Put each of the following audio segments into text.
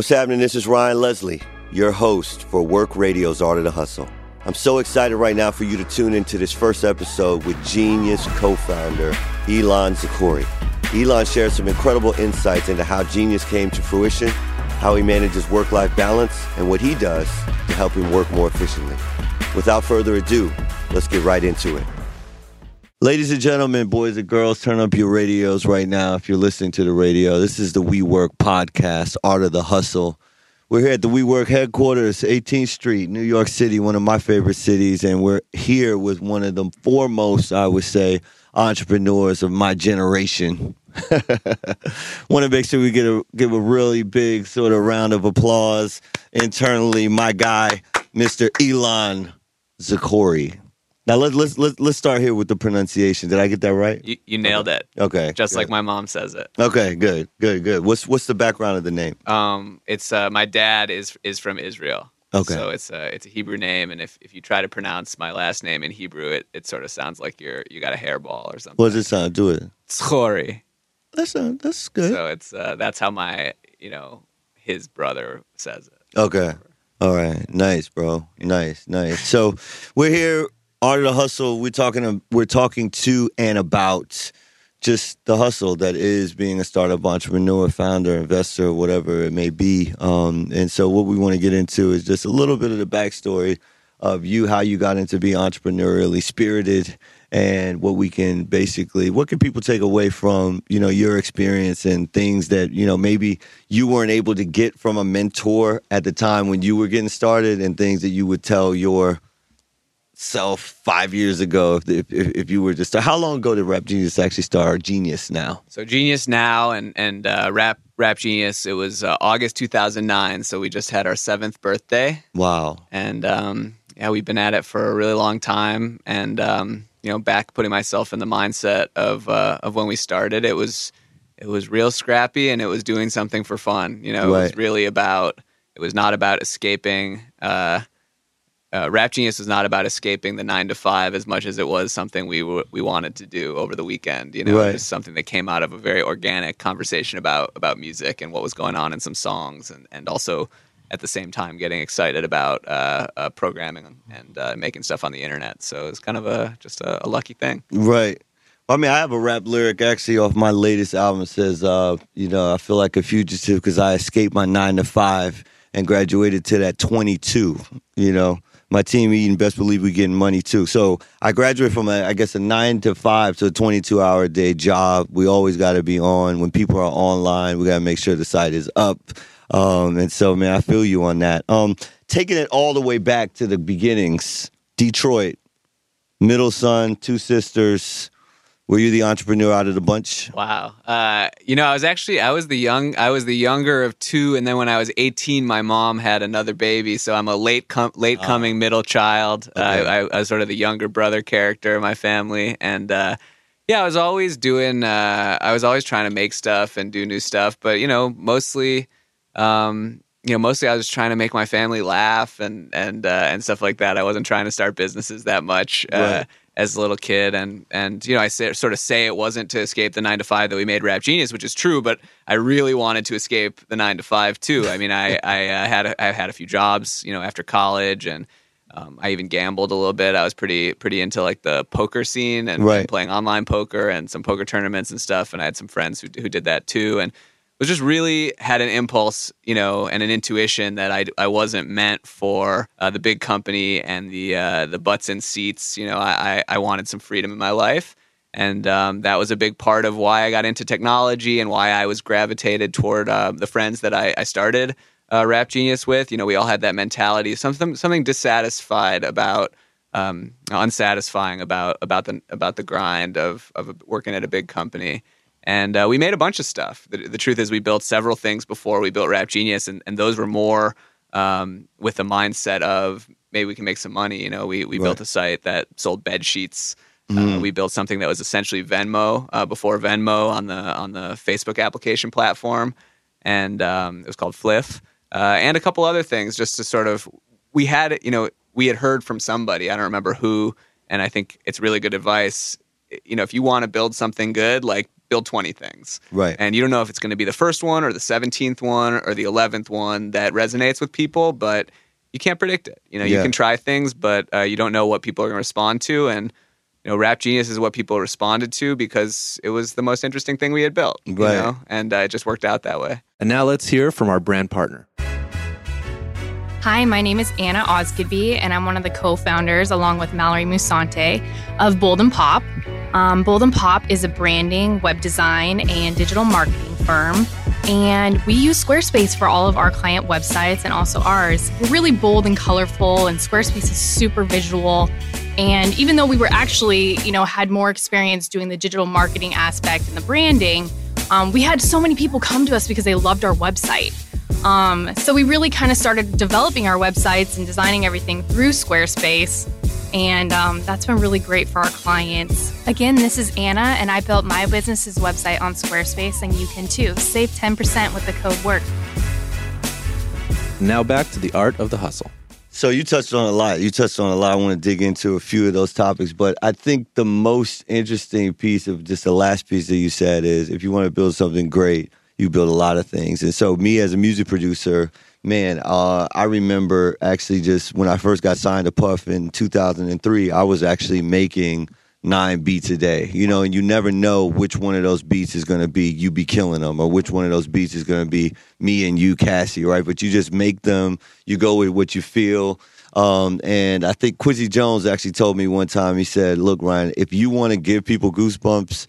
What's happening? This is Ryan Leslie, your host for Work Radio's Art of the Hustle. I'm so excited right now for you to tune into this first episode with Genius co founder Ilan Zechory. Ilan shares some incredible insights into how Genius came to fruition, how he manages work life balance, and what he does to help him work more efficiently. Without further ado, let's get right into it. Ladies and gentlemen, boys and girls, turn up your radios right now if you're listening to the radio. This is the WeWork podcast, Art of the Hustle. We're here at the WeWork headquarters, 18th Street, New York City, one of my favorite cities, and we're here with one of the foremost, I would say, entrepreneurs of my generation. Want to make sure we get a give a really big sort of round of applause internally. My guy, Mr. Ilan Zechory. Now let's let's let's let's start here with the pronunciation. Did I get that right? You, you nailed it. Okay. Just good. like my mom says it. Okay, good, good, good. What's what's the background of the name? Um, it's uh, my dad is is from Israel. Okay. So it's a it's a Hebrew name, and if, if you try to pronounce my last name in Hebrew, it, it sort of sounds like you're you got a hairball or something. What does it sound? Do it. Tzchori. That's uh, that's good. So it's uh, that's how my you know his brother says it. Okay. All right. Nice, bro. Nice, nice. So we're here, Art of the Hustle. We're talking we're talking to and about just the hustle that is being a startup entrepreneur, founder, investor, whatever it may be. Um, and so what we want to get into is just a little bit of the backstory of you, how you got into being entrepreneurially spirited and what we can basically what can people take away from you know your experience and things that you know maybe you weren't able to get from a mentor at the time when you were getting started and things that you would tell your self five years ago if, if, if you were to just how long ago did rap genius actually start genius now So Genius now and and uh, rap rap Genius. It was uh, August 2009. So we just had our seventh birthday. wow and um, yeah, we've been at it for a really long time. And um, you know, back putting myself in the mindset of uh, of when we started, it was it was real scrappy, and it was doing something for fun. You know, it was really about. It was not about escaping. Uh, uh, Rap Genius was not about escaping the nine to five as much as it was something we w- we wanted to do over the weekend. You know, Right. it was something that came out of a very organic conversation about about music and what was going on in some songs, and and also at the same time getting excited about uh, uh, programming and uh, making stuff on the internet. So it's kind of a just a, a lucky thing. Right. I mean, I have a rap lyric actually off my latest album. It says, uh, you know, I feel like a fugitive because I escaped my nine to five and graduated to that 22. You know, my team eating, best believe we getting money too. So I graduated from, a, I guess, a nine to five to a 22 hour day job. We always got to be on. When people are online, we got to make sure the site is up. Um, and so, man, I feel you on that. Um, taking it all the way back to the beginnings, Detroit, middle son, two sisters. Were you the entrepreneur out of the bunch? Wow. Uh, you know, I was actually I was the young I was the younger of two, and then when I was 18, my mom had another baby, so I'm a late com- late coming middle child. Okay. Uh, I, I was sort of the younger brother character in my family, and uh, yeah, I was always doing. Uh, I was always trying to make stuff and do new stuff, but you know, mostly. Um, you know, mostly I was trying to make my family laugh and and uh, and stuff like that. I wasn't trying to start businesses that much. Uh, Right. As a little kid and and you know I say, sort of say it wasn't to escape the 9 to 5 that we made Rap Genius which is true but I really wanted to escape the 9 to 5 too I mean I I uh, had a, I had a few jobs you know after college and um, I even gambled a little bit I was pretty pretty into like the poker scene and, Right. and playing online poker and some poker tournaments and stuff and I had some friends who who did that too and was just really had an impulse, you know, and an intuition that I, I wasn't meant for uh, the big company and the uh, the butts and seats. You know, I, I wanted some freedom in my life, and um, that was a big part of why I got into technology and why I was gravitated toward uh, the friends that I, I started uh, Rap Genius with. You know, we all had that mentality, something something dissatisfied about. Um, unsatisfying about about the about the grind of of working at a big company, and uh, we made a bunch of stuff. The, the truth is, we built several things before we built Rap Genius, and, and those were more um, with the mindset of maybe we can make some money. You know, we we built a site that sold bed sheets. Uh, Mhm. we built something that was essentially Venmo uh, before Venmo on the on the Facebook application platform, and um, it was called Fliff, uh, and a couple other things just to sort of we had you know we had heard from somebody I don't remember who, and I think it's really good advice. You know, if you want to build something good, like build 20 things. Right. And you don't know if it's going to be the first one or the 17th one or the 11th one that resonates with people, but you can't predict it. You know, you Yeah. can try things, but uh, you don't know what people are going to respond to. And, you know, Rap Genius is what people responded to because it was the most interesting thing we had built. You know? And uh, it just worked out that way. And now let's hear from our brand partner. Hi, my name is Anna Osgoodby, and I'm one of the co founders, along with Mallory Musante, of Bold and Pop. Um, Bold and Pop is a branding, web design, and digital marketing firm. And we use Squarespace for all of our client websites and also ours. We're really bold and colorful, and Squarespace is super visual. And even though we were actually, you know, had more experience doing the digital marketing aspect and the branding, um, we had so many people come to us because they loved our website. Um, so we really kind of started developing our websites and designing everything through Squarespace. And um, that's been really great for our clients. Again, this is Anna, and I built my business's website on Squarespace, and you can too. Save 10% with the code WORK. Now back to the art of the hustle. So you touched on a lot. You touched on a lot. I want to dig into a few of those topics, but I think the most interesting piece of just the last piece that you said is if you want to build something great, you build a lot of things. And so me as a music producer, man, uh, I remember actually just when I first got signed to Puff in 2003, I was actually making nine beats a day, you know, and you never know which one of those beats is going to be you be killing them or which one of those beats is going to be me and you, Cassie, right? But you just make them, you go with what you feel. Um, and I think Quincy Jones actually told me one time, he said, Look, Ryan, if you want to give people goosebumps,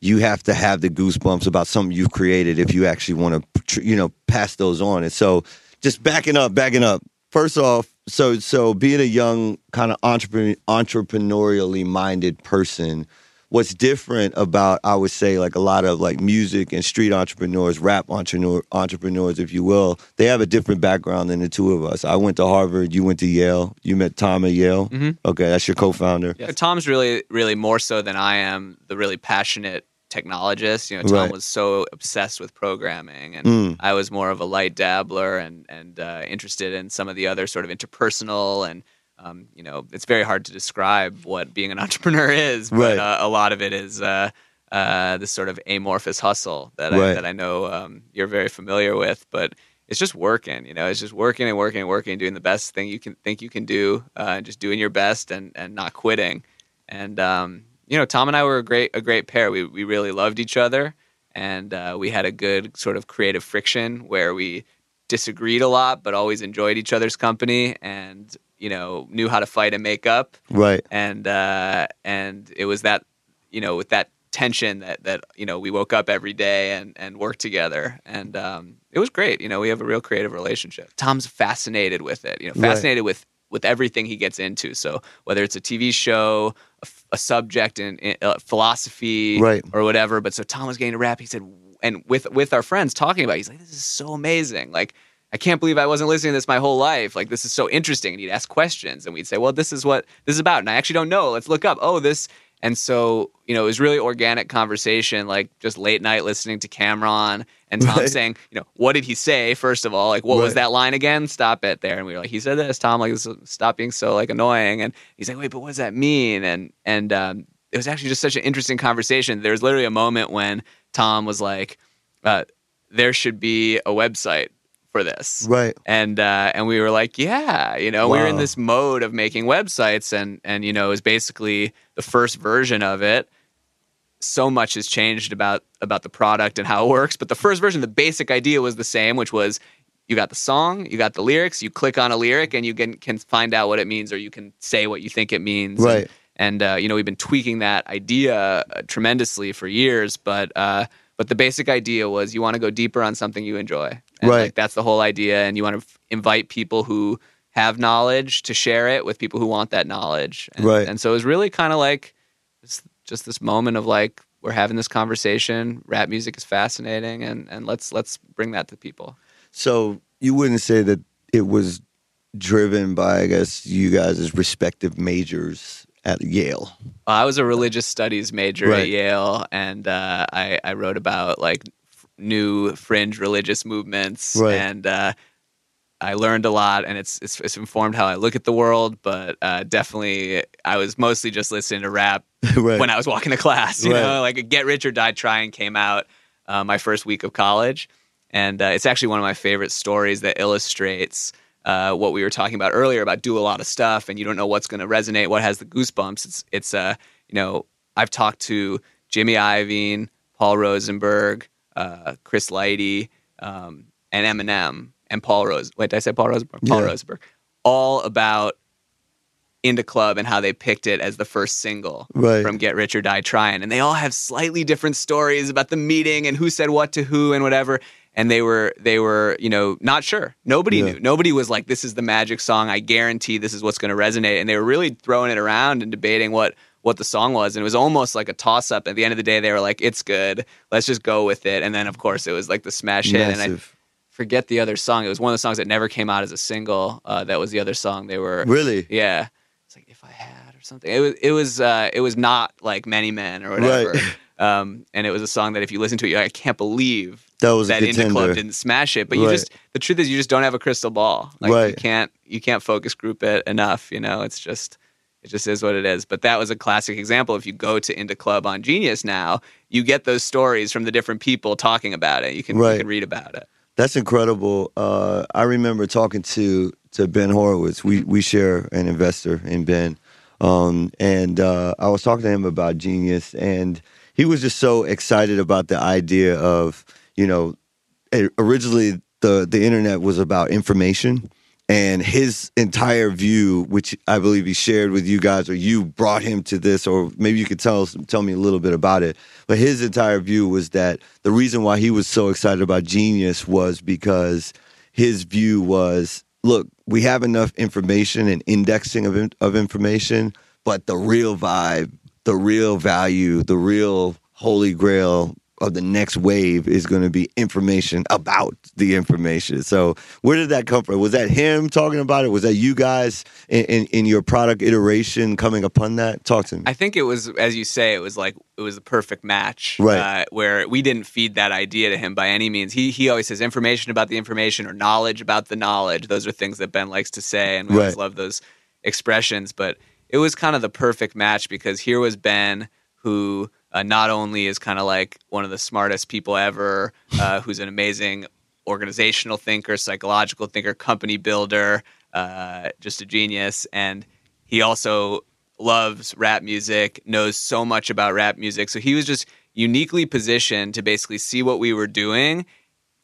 you have to have the goosebumps about something you've created if you actually want to, you know, pass those on. And so just backing up, backing up. First off, so so being a young kind of entrepreneur, entrepreneurially minded person, what's different about I would say like a lot of like music and street entrepreneurs, rap entrepreneur, entrepreneurs, if you will, they have a different background than the two of us. I went to Harvard, you went to Yale, you met Tom at Yale. Mhm. Okay, that's your co-founder. Yeah, Tom's really, really more so than I am the really passionate technologist. You know, Tom Right. was so obsessed with programming, and Mm. I was more of a light dabbler and and uh, interested in some of the other sort of interpersonal and. Um, you know, it's very hard to describe what being an entrepreneur is, but Right. uh, a lot of it is uh, uh, this sort of amorphous hustle that I, that I know um, you're very familiar with. But it's just working, you know, it's just working and working and working, doing the best thing you can think you can do, uh, and just doing your best and, and not quitting. And um, you know, Tom and I were a great a great pair. We we really loved each other, and uh, we had a good sort of creative friction where we disagreed a lot, but always enjoyed each other's company, and you know, knew how to fight and make up. Right. And uh, and it was that you know with that tension that that you know we woke up every day and and worked together and um, it was great you know we have a real creative relationship tom's fascinated with it you know Right. fascinated with with everything he gets into so whether it's a tv show a subject in, in uh, philosophy Right. or whatever but so tom was getting to rap he said and with with our friends talking about it, he's like this is so amazing like I can't believe I wasn't listening to this my whole life. Like this is so interesting. And he'd ask questions, and we'd say, "Well, this is what this is about." And I actually don't know. Let's look up. Oh, this. And so you know, it was really organic conversation, like just late night listening to Cameron and Tom Right. saying, you know, what did he say? First of all, like what was that line again? Stop it there. And we were like, he said this. Tom, like, stop being so like annoying. And he's like, wait, but what does that mean? And and um, it was actually just such an interesting conversation. There was literally a moment when Tom was like, uh, there should be a website for this Right. and uh, and we were like, yeah, you know, we were in this mode of making websites, and and you know, it was basically the first version of it. So much has changed about about the product and how it works, but the first version, the basic idea was the same, which was you got the song, you got the lyrics, you click on a lyric, and you can can find out what it means, or you can say what you think it means, Right. and uh, you know we've been tweaking that idea uh, tremendously for years but uh, but the basic idea was you want to go deeper on something you enjoy and Right. like, that's the whole idea and you want to f- invite people who have knowledge to share it with people who want that knowledge and, Right. and so it was really kind of like just, this moment of like we're having this conversation rap music is fascinating and and let's let's bring that to people So you wouldn't say that it was driven by, I guess, you guys' respective majors at Yale. I was a religious studies major Right. at Yale, and uh, I, I wrote about like f- new fringe religious movements, Right. and uh, I learned a lot, and it's it's, it's informed how I look at the world. But uh, definitely, I was mostly just listening to rap right. when I was walking to class. You Right. know, like Get Rich or Die Trying came out uh, my first week of college, and uh, it's actually one of my favorite stories that illustrates uh, what we were talking about earlier about do a lot of stuff and you don't know what's going to resonate, what has the goosebumps. It's it's uh you know I've talked to Jimmy Iovine, Paul Rosenberg, uh, Chris Lighty, um, and Eminem and Paul Rose. Wait, did I say Paul Rosenberg? Paul Yeah. Rosenberg. All about In da Club and how they picked it as the first single Right. from Get Rich or Die Trying. And they all have slightly different stories about the meeting and who said what to who and whatever. And they were they were, you know, not sure. Nobody Yeah. knew. Nobody was like, this is the magic song. I guarantee this is what's gonna resonate. And they were really throwing it around and debating what what the song was. And it was almost like a toss up. At the end of the day, they were like, it's good. Let's just go with it. And then of course it was like the smash hit. And I Massive. Forget the other song. It was one of the songs that never came out as a single. Uh, that was the other song they were Really? yeah. It's like if I had or something. It was it was uh it was not like Many Men or whatever. Right. Um and it was a song that if you listen to it, you're like, I can't believe That was that Indie. Club didn't smash it. But you Right. just the truth is you just don't have a crystal ball. Like you can't you can't focus group it enough, you know. It's just it just is what it is. But that was a classic example. If you go to In da Club on Genius now, you get those stories from the different people talking about it. You can Right. you can read about it. That's incredible. Uh, I remember talking to to Ben Horowitz. We we share an investor in Ben, um, and uh, I was talking to him about Genius, and he was just so excited about the idea of you know, eh, originally the the internet was about information. And his entire view, which I believe he shared with you guys, or you brought him to this, or maybe you could tell tell me a little bit about it. But his entire view was that the reason why he was so excited about Genius was because his view was, look, we have enough information and indexing of of information, but the real vibe, the real value, the real holy grail of the next wave is going to be information about the information. So, where did that come from? Was that him talking about it? Was that you guys in, in, in your product iteration coming upon that? Talk to me. I think it was, as you say, it was like it was a perfect match, Right. Uh, where we didn't feed that idea to him by any means. He he always says information about the information or knowledge about the knowledge. Those are things that Ben likes to say, and we always love those expressions. But it was kind of the perfect match because here was Ben, who uh, not only is kind of like one of the smartest people ever, uh, who's an amazing organizational thinker, psychological thinker, company builder, uh, just a genius, and he also loves rap music, knows so much about rap music. So he was just uniquely positioned to basically see what we were doing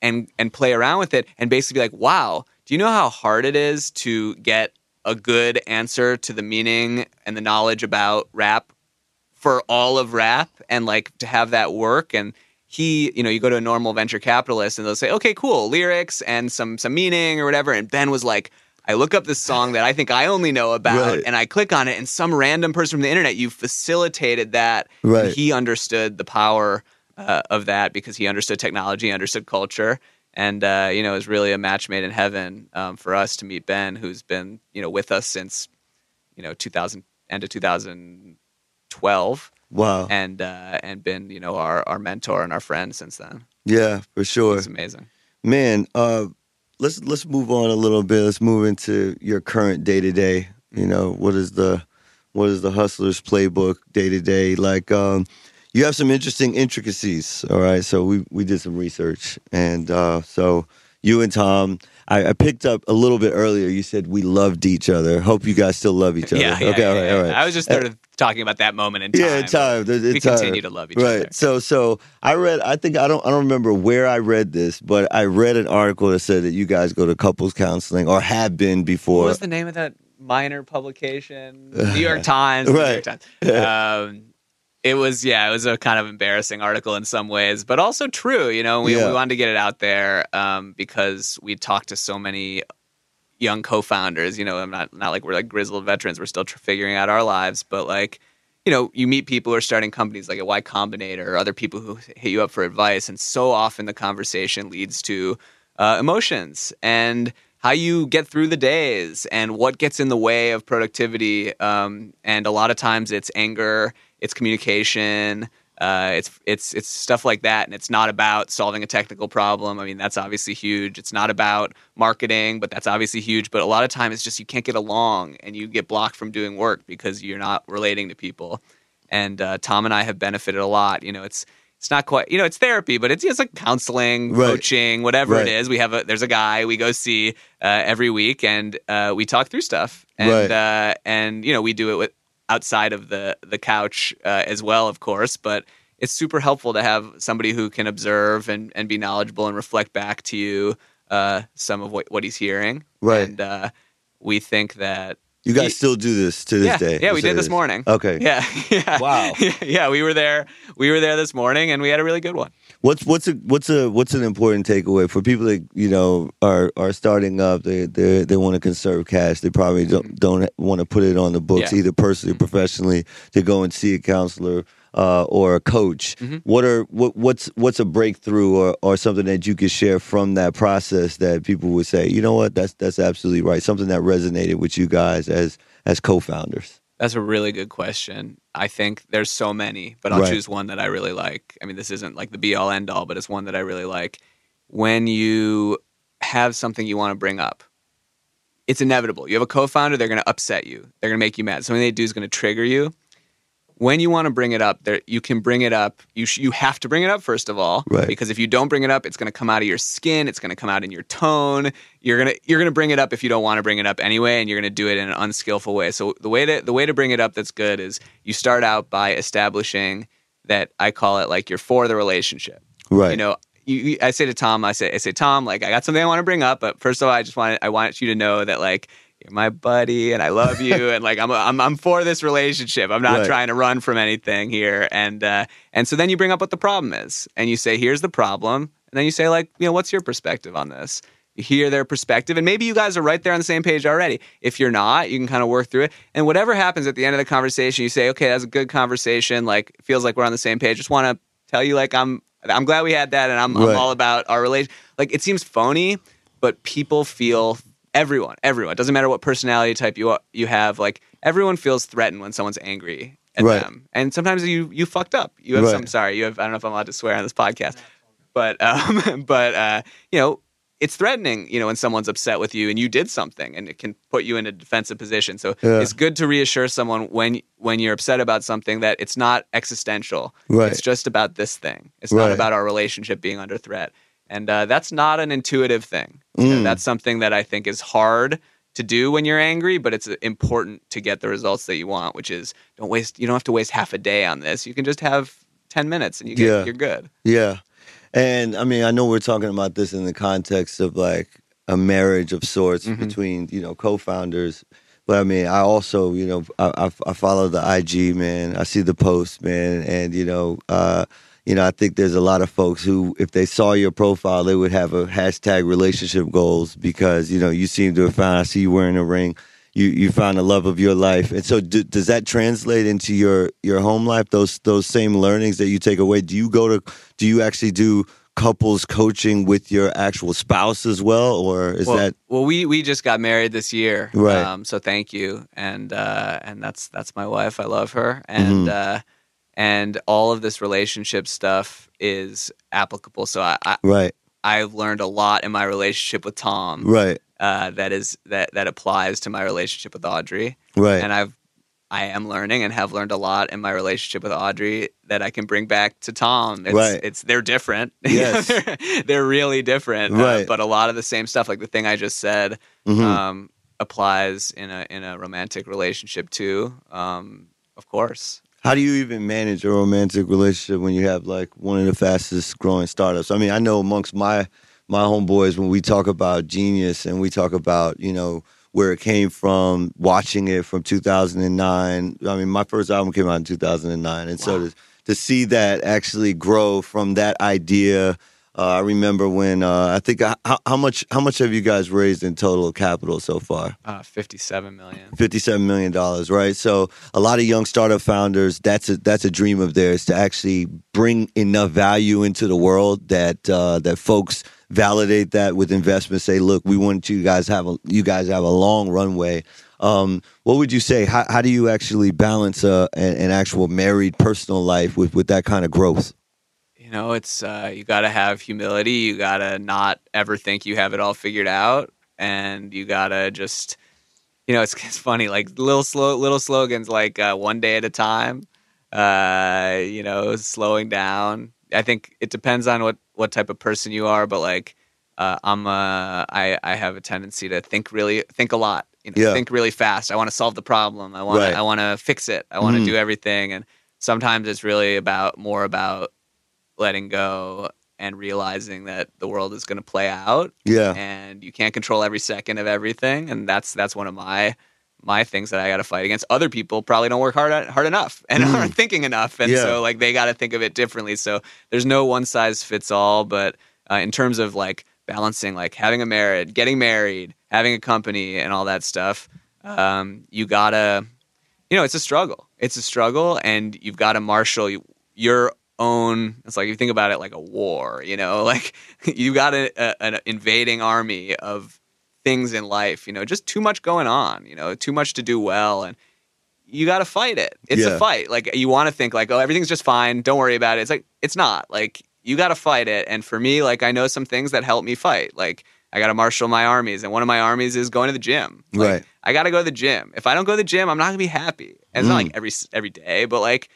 and and play around with it and basically be like, "Wow, do you know how hard it is to get a good answer to the meaning and the knowledge about rap for all of rap and like to have that work and he, you know, you go to a normal venture capitalist and they'll say, "Okay, cool, lyrics and some some meaning or whatever." And Ben was like, "I look up this song that I think I only know about Right. and I click on it and some random person from the internet you facilitated that Right. he understood the power uh, of that because he understood technology, understood culture, and uh, you know, it was really a match made in heaven um, for us to meet Ben, who's been you know with us since you know 2000 end of 2012, wow. and uh, and been you know our our mentor and our friend since then. Yeah, for sure. It's amazing. Man, uh, let's let's move on a little bit. Let's move into your current day to day. You know, what is the what is the hustler's playbook day to day? Like, um, you have some interesting intricacies. All right, so we we did some research, and uh, so you and Tom, I, I picked up a little bit earlier. You said we loved each other. Hope you guys still love each other. Yeah, yeah, okay, yeah, all right, yeah. all right. I was just sort of talking about that moment in time. Yeah, in time. There's- in we time. continue to love each right. other. So so I read I think I don't I don't remember where I read this, but I read an article that said that you guys go to couples counseling or have been What before. was the name of that minor publication? New York Times. the New York Right. Times. Um, it was yeah, it was a kind of embarrassing article in some ways, but also true. You know, we, Yeah. we wanted to get it out there um, because we talked to so many young co-founders. You know, I'm not not like we're like grizzled veterans. We're still tr- figuring out our lives, but like. You know, you meet people who are starting companies like at Y Combinator or other people who hit you up for advice, and so often the conversation leads to uh, emotions and how you get through the days and what gets in the way of productivity. Um, and a lot of times it's anger, it's communication, Uh, it's it's it's stuff like that, and it's not about solving a technical problem. I mean, that's obviously huge. It's not about marketing, but that's obviously huge. But a lot of times, it's just you can't get along, and you get blocked from doing work because you're not relating to people. And uh, Tom and I have benefited a lot. You know, it's it's not quite you know it's therapy but it's, it's like counseling Right. coaching whatever Right. it is we have a there's a guy we go see uh, every week and uh, we talk through stuff and Right. uh, and you know we do it with outside of the the couch uh, as well of course but it's super helpful to have somebody who can observe and, and be knowledgeable and reflect back to you uh, some of what, what he's hearing Right. and uh, we think that You guys Ye- still do this to this yeah, day? yeah, we did this morning. Okay. Yeah, yeah. Wow. yeah, we were there. We were there this morning, and we had a really good one. What's what's a what's a what's an important takeaway for people that you know are are starting up? They they they want to conserve cash. They probably don't don't want to put it on the books Mm-hmm. Yeah. either personally or professionally to go and see a counselor uh, or a coach. Mm-hmm. What are what what's what's a breakthrough or, or something that you could share from that process that people would say, you know what, that's that's absolutely right. Something that resonated with you guys as as co-founders. That's a really good question. I think there's so many, but I'll Right. choose one that I really like. I mean, this isn't like the be all end all, but it's one that I really like. When you have something you want to bring up, it's inevitable. You have a co founder, they're going to upset you, they're going to make you mad. Something they do is going to trigger you. When you want to bring it up, there you can bring it up. You sh- you have to bring it up first of all, Right. Because if you don't bring it up, it's going to come out of your skin. It's going to come out in your tone. You're gonna you're gonna bring it up if you don't want to bring it up anyway, and you're going to do it in an unskillful way. So the way to the way to bring it up that's good is you start out by establishing that I call it like you're for the relationship. Right. You know, you, you, I say to Tom, I say, I say, Tom, like I got something I want to bring up, but first of all, I just want I want you to know that like you're my buddy and I love you and like I'm I'm I'm for this relationship. I'm not Right. trying to run from anything here. And uh, and so then you bring up what the problem is, and you say, here's the problem, and then you say like, you know, what's your perspective on this? You hear their perspective, and maybe you guys are right there on the same page already. If you're not, you can kind of work through it. And whatever happens at the end of the conversation, you say, okay, that's a good conversation. Like, feels like we're on the same page. Just want to tell you, like, I'm I'm glad we had that, and I'm, Right. I'm all about our relation. Like, it seems phony, but people feel everyone, everyone. It doesn't matter what personality type you are, you have. Like, everyone feels threatened when someone's angry at Right. them, and sometimes you you fucked up. You have Right. some. Sorry, you have. I don't know if I'm allowed to swear on this podcast, but um, but uh, you know. It's threatening, you know, when someone's upset with you and you did something, and it can put you in a defensive position. So Yeah. it's good to reassure someone when when you're upset about something that it's not existential. Right. It's just about this thing. It's Right. not about our relationship being under threat. And uh, that's not an intuitive thing. You know, Mm. that's something that I think is hard to do when you're angry, but it's uh, important to get the results that you want, which is don't waste. You don't have to waste half a day on this. You can just have ten minutes, and you get Yeah. you're good. Yeah. And I mean, I know we're talking about this in the context of like a marriage of sorts Mhm. between, you know, co founders. But I mean, I also, you know, I, I, I follow the IG, man. I see the posts, man. And, you know, uh, you know, I think there's a lot of folks who, if they saw your profile, they would have a hashtag relationship goals because, you know, you seem to have found, I see you wearing a ring. You, you found the love of your life, and so do, does that translate into your your home life? Those those same learnings that you take away. Do you go to do you actually do couples coaching with your actual spouse as well, or is well, that well, we we just got married this year, Right. Um, so thank you, and uh, and that's that's my wife. I love her, and Mhm. uh, and all of this relationship stuff is applicable. So I, I right? I've learned a lot in my relationship with Tom. Right, uh, that is that that applies to my relationship with Audrey, right, and I've I am learning and have learned a lot in my relationship with Audrey that I can bring back to Tom. It's, Right. it's they're different. Yes. they're, they're really different. uh, Right. but a lot of the same stuff, like the thing I just said, Mhm. um, applies in a in a romantic relationship too. Um, of course. How do you even manage a romantic relationship when you have like one of the fastest growing startups? I mean, I know amongst my my homeboys when we talk about genius and we talk about you know where it came from, watching it from 2009. I mean, my first album came out in 2009, and so to to see that actually grow from that idea. Uh, I remember when uh, I think how, how much how much have you guys raised in total capital so far? Uh, Fifty-seven million. Fifty-seven million dollars, right? So a lot of young startup founders, that's a that's a dream of theirs to actually bring enough value into the world that uh, that folks validate that with investment. Say, look, we want you guys have a you guys have a long runway. Um, what would you say? How, how do you actually balance uh, an, an actual married personal life with with that kind of growth? You know, it's uh, you got to have humility. You got to not ever think you have it all figured out, and you got to just, you know, it's, it's funny like little slow little slogans like uh, one day at a time. Uh, you know, slowing down. I think it depends on what what type of person you are, but like uh, I'm a, I, I have a tendency to think really think a lot. You know, Yeah. think really fast. I want to solve the problem. I want Right. I want to fix it. I want to Mhm. do everything. And sometimes it's really about more about letting go and realizing that the world is going to play out Yeah, and you can't control every second of everything and that's that's one of my my things that I got to fight against. Other people probably don't work hard hard enough and Mm. aren't thinking enough, and Yeah. so like they got to think of it differently. So there's no one size fits all, but uh, in terms of like balancing, like having a marriage, getting married, having a company, and all that stuff, um, you gotta, you know, it's a struggle. It's a struggle, and you've got to marshal your own. It's like you think about it like a war. You know, like you got a, a, an invading army of things in life. You know, just too much going on. You know, too much to do well, and you got to fight it. It's Yeah. a fight. Like you want to think like, oh, everything's just fine. Don't worry about it. It's like it's not. Like you got to fight it. And for me, like I know some things that help me fight. Like I got to marshal my armies, and one of my armies is going to the gym. Like, Right. I got to go to the gym. If I don't go to the gym, I'm not gonna be happy. And it's not Mm. like every every day, but like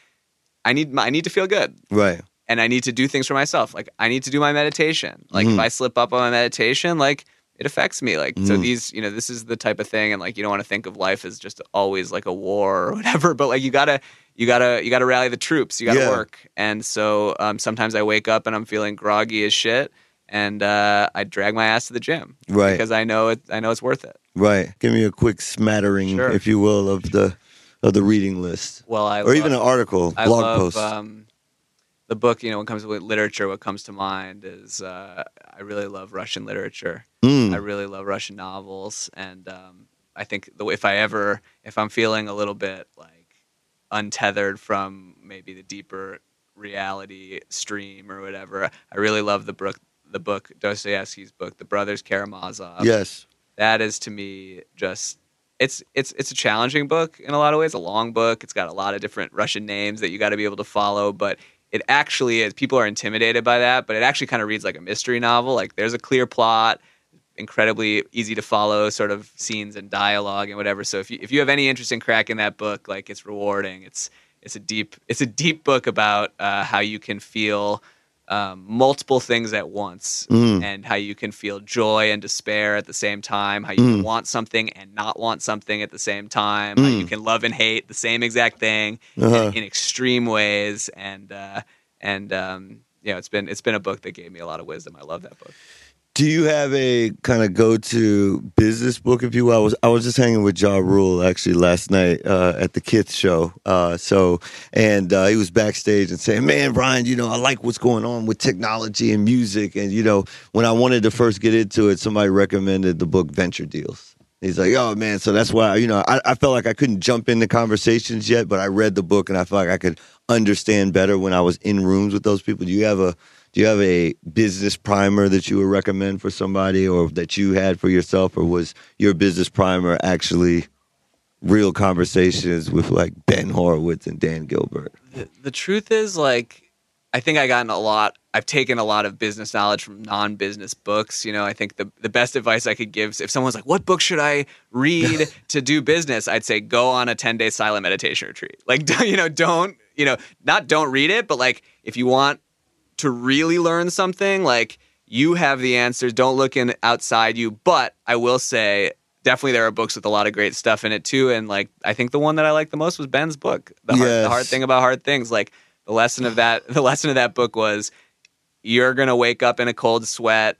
I need my, I need to feel good right. and I need to do things for myself. Like I need to do my meditation. Like Mhm. if I slip up on my meditation, like it affects me. Like so Mhm. these, you know, this is the type of thing and like you don't want to think of life as just always like a war or whatever, but like you got to you got to you got to rally the troops. You got to Yeah. work. And so um, sometimes I wake up and I'm feeling groggy as shit and uh, I drag my ass to the gym Right. because I know it I know it's worth it. Right. Give me a quick smattering, Sure. if you will, of the of the reading list, Well, I or even an article, I blog love post. um, the book. You know, when it comes to literature, what comes to mind is uh, I really love Russian literature. Mm. I really love Russian novels, and um, I think the, if I ever, if I'm feeling a little bit like untethered from maybe the deeper reality stream or whatever, I really love the book, the book Dostoevsky's book, The Brothers Karamazov yes. that is to me just it's it's it's a challenging book in a lot of ways a long book. It's got a lot of different russian names that you got to be able to follow but it actually is people are intimidated by that but it actually kind of reads like a mystery novel. Like there's a clear plot incredibly easy to follow sort of scenes and dialogue and whatever. So if you if you have any interest in cracking that book like it's rewarding. It's it's a deep it's a deep book about uh, how you can feel um, multiple things at once Mm. and how you can feel joy and despair at the same time, how you can Mm. want something and not want something at the same time, how you Mm. can love and hate the same exact thing Uh-huh. in, in extreme ways, and uh, and um, you know, it's been it's been a book that gave me a lot of wisdom. I love that book. Do you have a kind of go-to business book, if you will? I was I was just hanging with Ja Rule actually last night uh, at the Kids show. Uh, so and uh, he was backstage and saying, "Man, Brian, you know I like what's going on with technology and music." And you know, when I wanted to first get into it, somebody recommended the book Venture Deals. He's like, "Oh man," so that's why you know I, I felt like I couldn't jump into conversations yet, but I read the book and I felt like I could understand better when I was in rooms with those people. Do you have a do you have a business primer that you would recommend for somebody or that you had for yourself or was your business primer actually real conversations with like Ben Horowitz and Dan Gilbert? The, the truth is, like, I think I gotten a lot. I've taken a lot of business knowledge from non-business books. You know, I think the the best advice I could give is if someone's like, "What book should I read to do business?" I'd say go on a ten day silent meditation retreat. Like, don't- you know, don't you know, not don't read it, but like if you want to really learn something, like you have the answers. Don't look in outside you. But I will say, definitely there are books with a lot of great stuff in it too. And like I think the one that I liked the most was Ben's book, the hard, the hard thing about hard things. Like the lesson of that, the lesson of that book was you're gonna wake up in a cold sweat.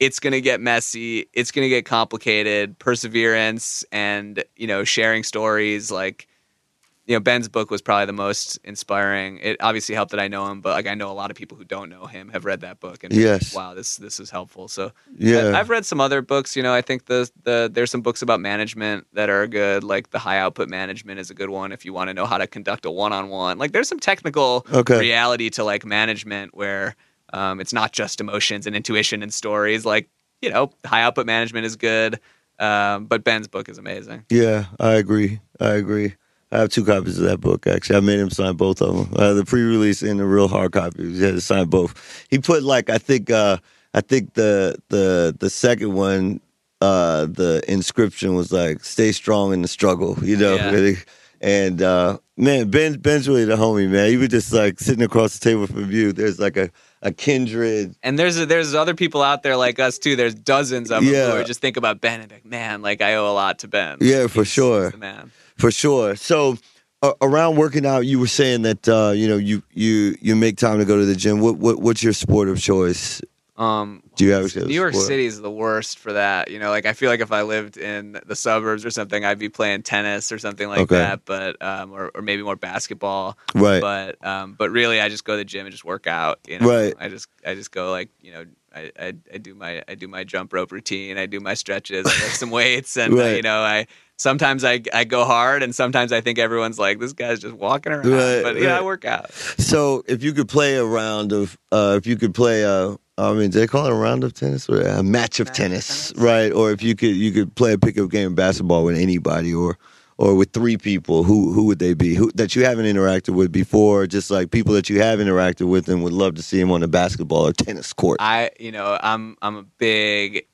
It's gonna get messy. It's gonna get complicated. Perseverance and you know sharing stories like you know ben's book was probably the most inspiring it obviously helped that i know him but like i know a lot of people who don't know him have read that book and Yes. wow this this is helpful so Yeah. I- i've read some other books you know i think the the there's some books about management that are good like the high output management is a good one if you want to know how to conduct a one-on-one like there's some technical Okay. reality to like management where um, it's not just emotions and intuition and stories like you know high output management is good Um, but Ben's book is amazing. Yeah, I agree. I agree. I have two copies of that book. Actually, I made him sign both of them, uh, the pre-release and the real hard copy. He had to sign both. He put like I think uh, I think the the the second one, uh, the inscription was like "Stay strong in the struggle," you know. Yeah. Really. And uh, man, Ben Ben's really the homie, man. He was just like sitting across the table from you. There's like a a kindred. And there's there's other people out there like us too. There's dozens of them Yeah. who just think about Ben and like, man, like I owe a lot to Ben. Yeah, for He's- sure. he's man. For sure. So uh, around working out, you were saying that uh, you know you you you make time to go to the gym. What what what's your sport of choice? Um, Do you have New York sport? City is the worst for that. You know, like I feel like if I lived in the suburbs or something, I'd be playing tennis or something like Okay. that. But um, or, or maybe more basketball. Right. But um, but really, I just go to the gym and just work out. You know, Right. I just I just go like you know. I, I, I do my I do my jump rope routine. I do my stretches. I lift some weights, and uh, you know I sometimes I, I go hard, and sometimes I think everyone's like this guy's just walking around. Right, but yeah, I work out. So if you could play a round of, uh, if you could play a, I mean, do they call it a round of tennis or a match of Match of tennis, tennis. right? Or if you could, you could play a pickup game of basketball with anybody, or or with three people, who who would they be? Who that you haven't interacted with before? Just like people that you have interacted with and would love to see them on the basketball or tennis court. I you know I'm I'm a big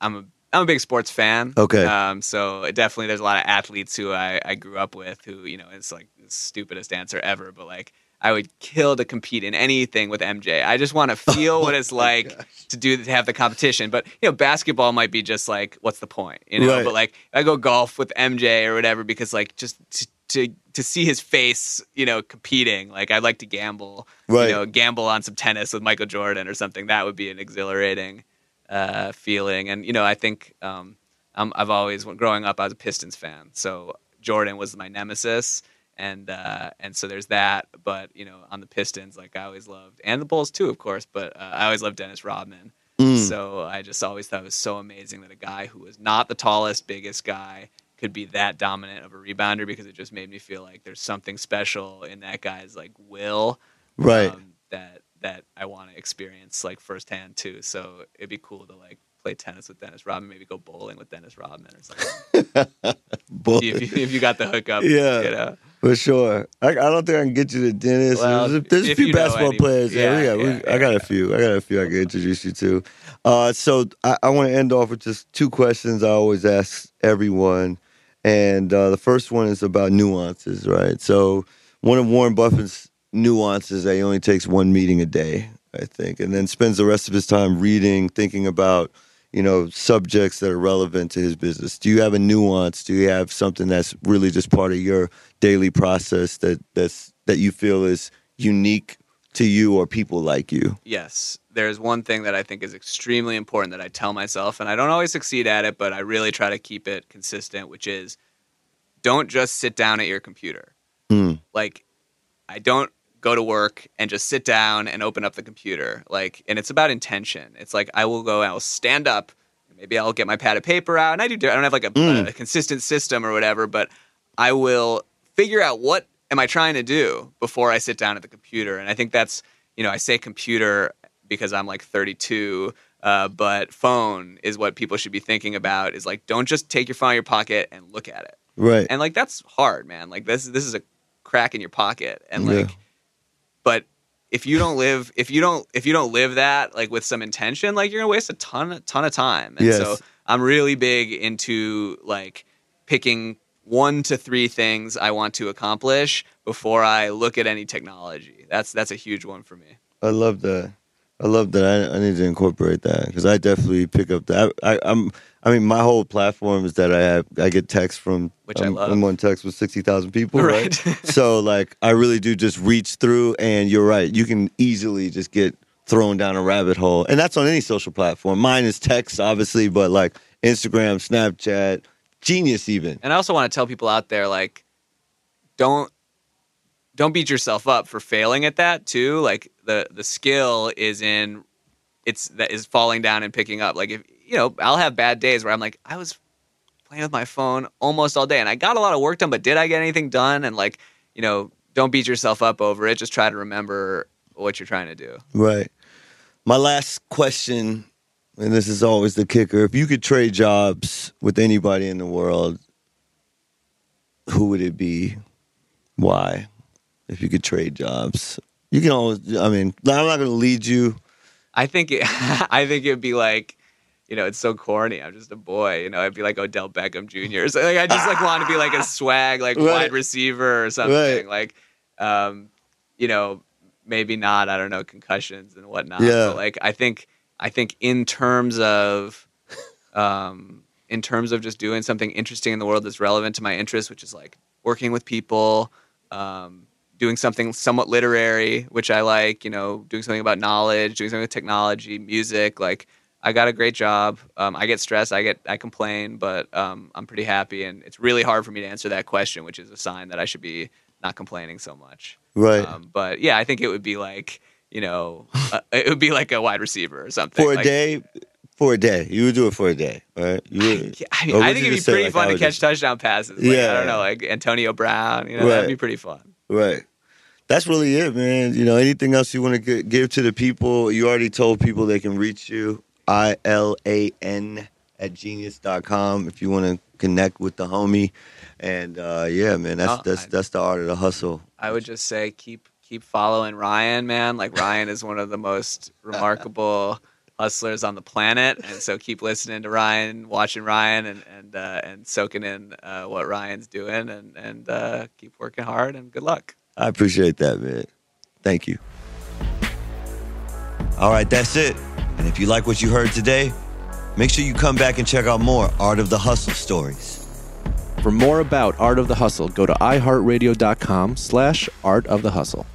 I'm a I'm a big sports fan. Okay. Um, so definitely there's a lot of athletes who I, I grew up with who you know it's like the stupidest answer ever, but like I would kill to compete in anything with MJ. I just want to feel what it's like to do to have the competition. But you know, basketball might be just like, what's the point? You know, Right. but like I go golf with MJ or whatever because like just to to, to see his face, you know, competing. Like I'd like to gamble, Right. you know, gamble on some tennis with Michael Jordan or something. That would be an exhilarating uh, feeling. And you know, I think um, I'm, I've always growing up, I was a Pistons fan, so Jordan was my nemesis, and uh, and so there's that. But you know, on the Pistons, like I always loved, and the Bulls too, of course. But uh, I always loved Dennis Rodman. Mm. So I just always thought it was so amazing that a guy who was not the tallest, biggest guy could be that dominant of a rebounder because it just made me feel like there's something special in that guy's like will Right. um, that that I want to experience like firsthand too. So it'd be cool to like play tennis with Dennis Rodman, maybe go bowling with Dennis Rodman or something. If, you, if you got the hookup, Yeah. you know. For sure. I, I don't think I can get you to Dennis. Well, there's a, there's a few basketball any- players. yeah, Yeah, we- yeah, I got yeah. a few. I got a few I can introduce you to. Uh, so I, I want to end off with just two questions I always ask everyone. And uh, the first one is about nuances, right? So one of Warren Buffett's nuances that he only takes one meeting a day, I think, and then spends the rest of his time reading, thinking about you know subjects that are relevant to his business do you have a nuance do you have something that's really just part of your daily process that that's that you feel is unique to you or people like you Yes, there's one thing that I think is extremely important that I tell myself, and I don't always succeed at it, but I really try to keep it consistent, which is don't just sit down at your computer. Hmm. Like, I don't go to work and just sit down and open up the computer. Like, and it's about intention. It's like I will go, I will stand up, maybe I'll get my pad of paper out, and I do. I don't have like a, Mm. a consistent system or whatever, but I will figure out what am I trying to do before I sit down at the computer. And I think that's, you know, I say computer because I'm like 32, uh, but phone is what people should be thinking about. Is like, don't just take your phone out of your pocket and look at it. right And like that's hard, man. Like this this is a crack in your pocket, and like, but if you don't live if you don't if you don't live that like with some intention, like you're gonna waste a ton ton of time. And Yes. so I'm really big into like picking one to three things I want to accomplish before I look at any technology. That's that's a huge one for me. i love that i love that. I, I need to incorporate that because i definitely pick up that. I, I i'm i mean my whole platform is that i have i get texts from Which I I'm, love. i'm on text with 60000 people right, Right. so like i really do just reach through and you're right you can easily just get thrown down a rabbit hole and that's on any social platform. Mine is text obviously but like instagram snapchat genius even. And I also want to tell people out there like don't don't beat yourself up for failing at that too. Like the the skill is in it's that is falling down and picking up. Like if you know, I'll have bad days where I'm like I was playing with my phone almost all day and I got a lot of work done, but did I get anything done? And like, you know, don't beat yourself up over it. Just try to remember what you're trying to do. right my last question and this is always the kicker. If you could trade jobs with anybody in the world, who would it be? Why? If you could trade jobs, you can always. I mean, I'm not going to lead you. I think it, I think it'd be like, you know, it's so corny. I'm just a boy. You know, I'd be like Odell Beckham Jr. So like, I just like want to be like a swag, like Right. wide receiver or something. Right. Like, um, you know, maybe not. I don't know concussions and whatnot. Yeah. But like, I think I think in terms of, um, in terms of just doing something interesting in the world that's relevant to my interests, which is like working with people, um, doing something somewhat literary, which I like, you know, doing something about knowledge, doing something with technology, music. Like, I got a great job. Um, I get stressed, I get, I complain, but um, I'm pretty happy. And it's really hard for me to answer that question, which is a sign that I should be not complaining so much. Right. Um, but yeah, I think it would be like, you know, uh, it would be like a wide receiver or something. for a Like, day, for a day, you would do it for a day, right? You would, I mean, would I think it'd be pretty like, fun to catch touchdown passes. Like, I don't know, like Antonio Brown. You know, Right. that'd be pretty fun. right. That's really it, man. You know, anything else you want to give to the people? You already told people they can reach you. I L A N at genius.com if you want to connect with the homie. And uh, yeah, man, that's Oh, that's I- that's the art of the hustle. I would just say keep keep following Ryan, man. Like Ryan is one of the most remarkable hustlers on the planet, and so keep listening to Ryan, watching Ryan, and and uh, and soaking in uh, what Ryan's doing, and and uh, keep working hard. And good luck. I appreciate that, man. Thank you. All right, that's it. And if you like what you heard today, make sure you come back and check out more Art of the Hustle stories. For more about Art of the Hustle, go to iHeartRadio.com slash Art of the Hustle.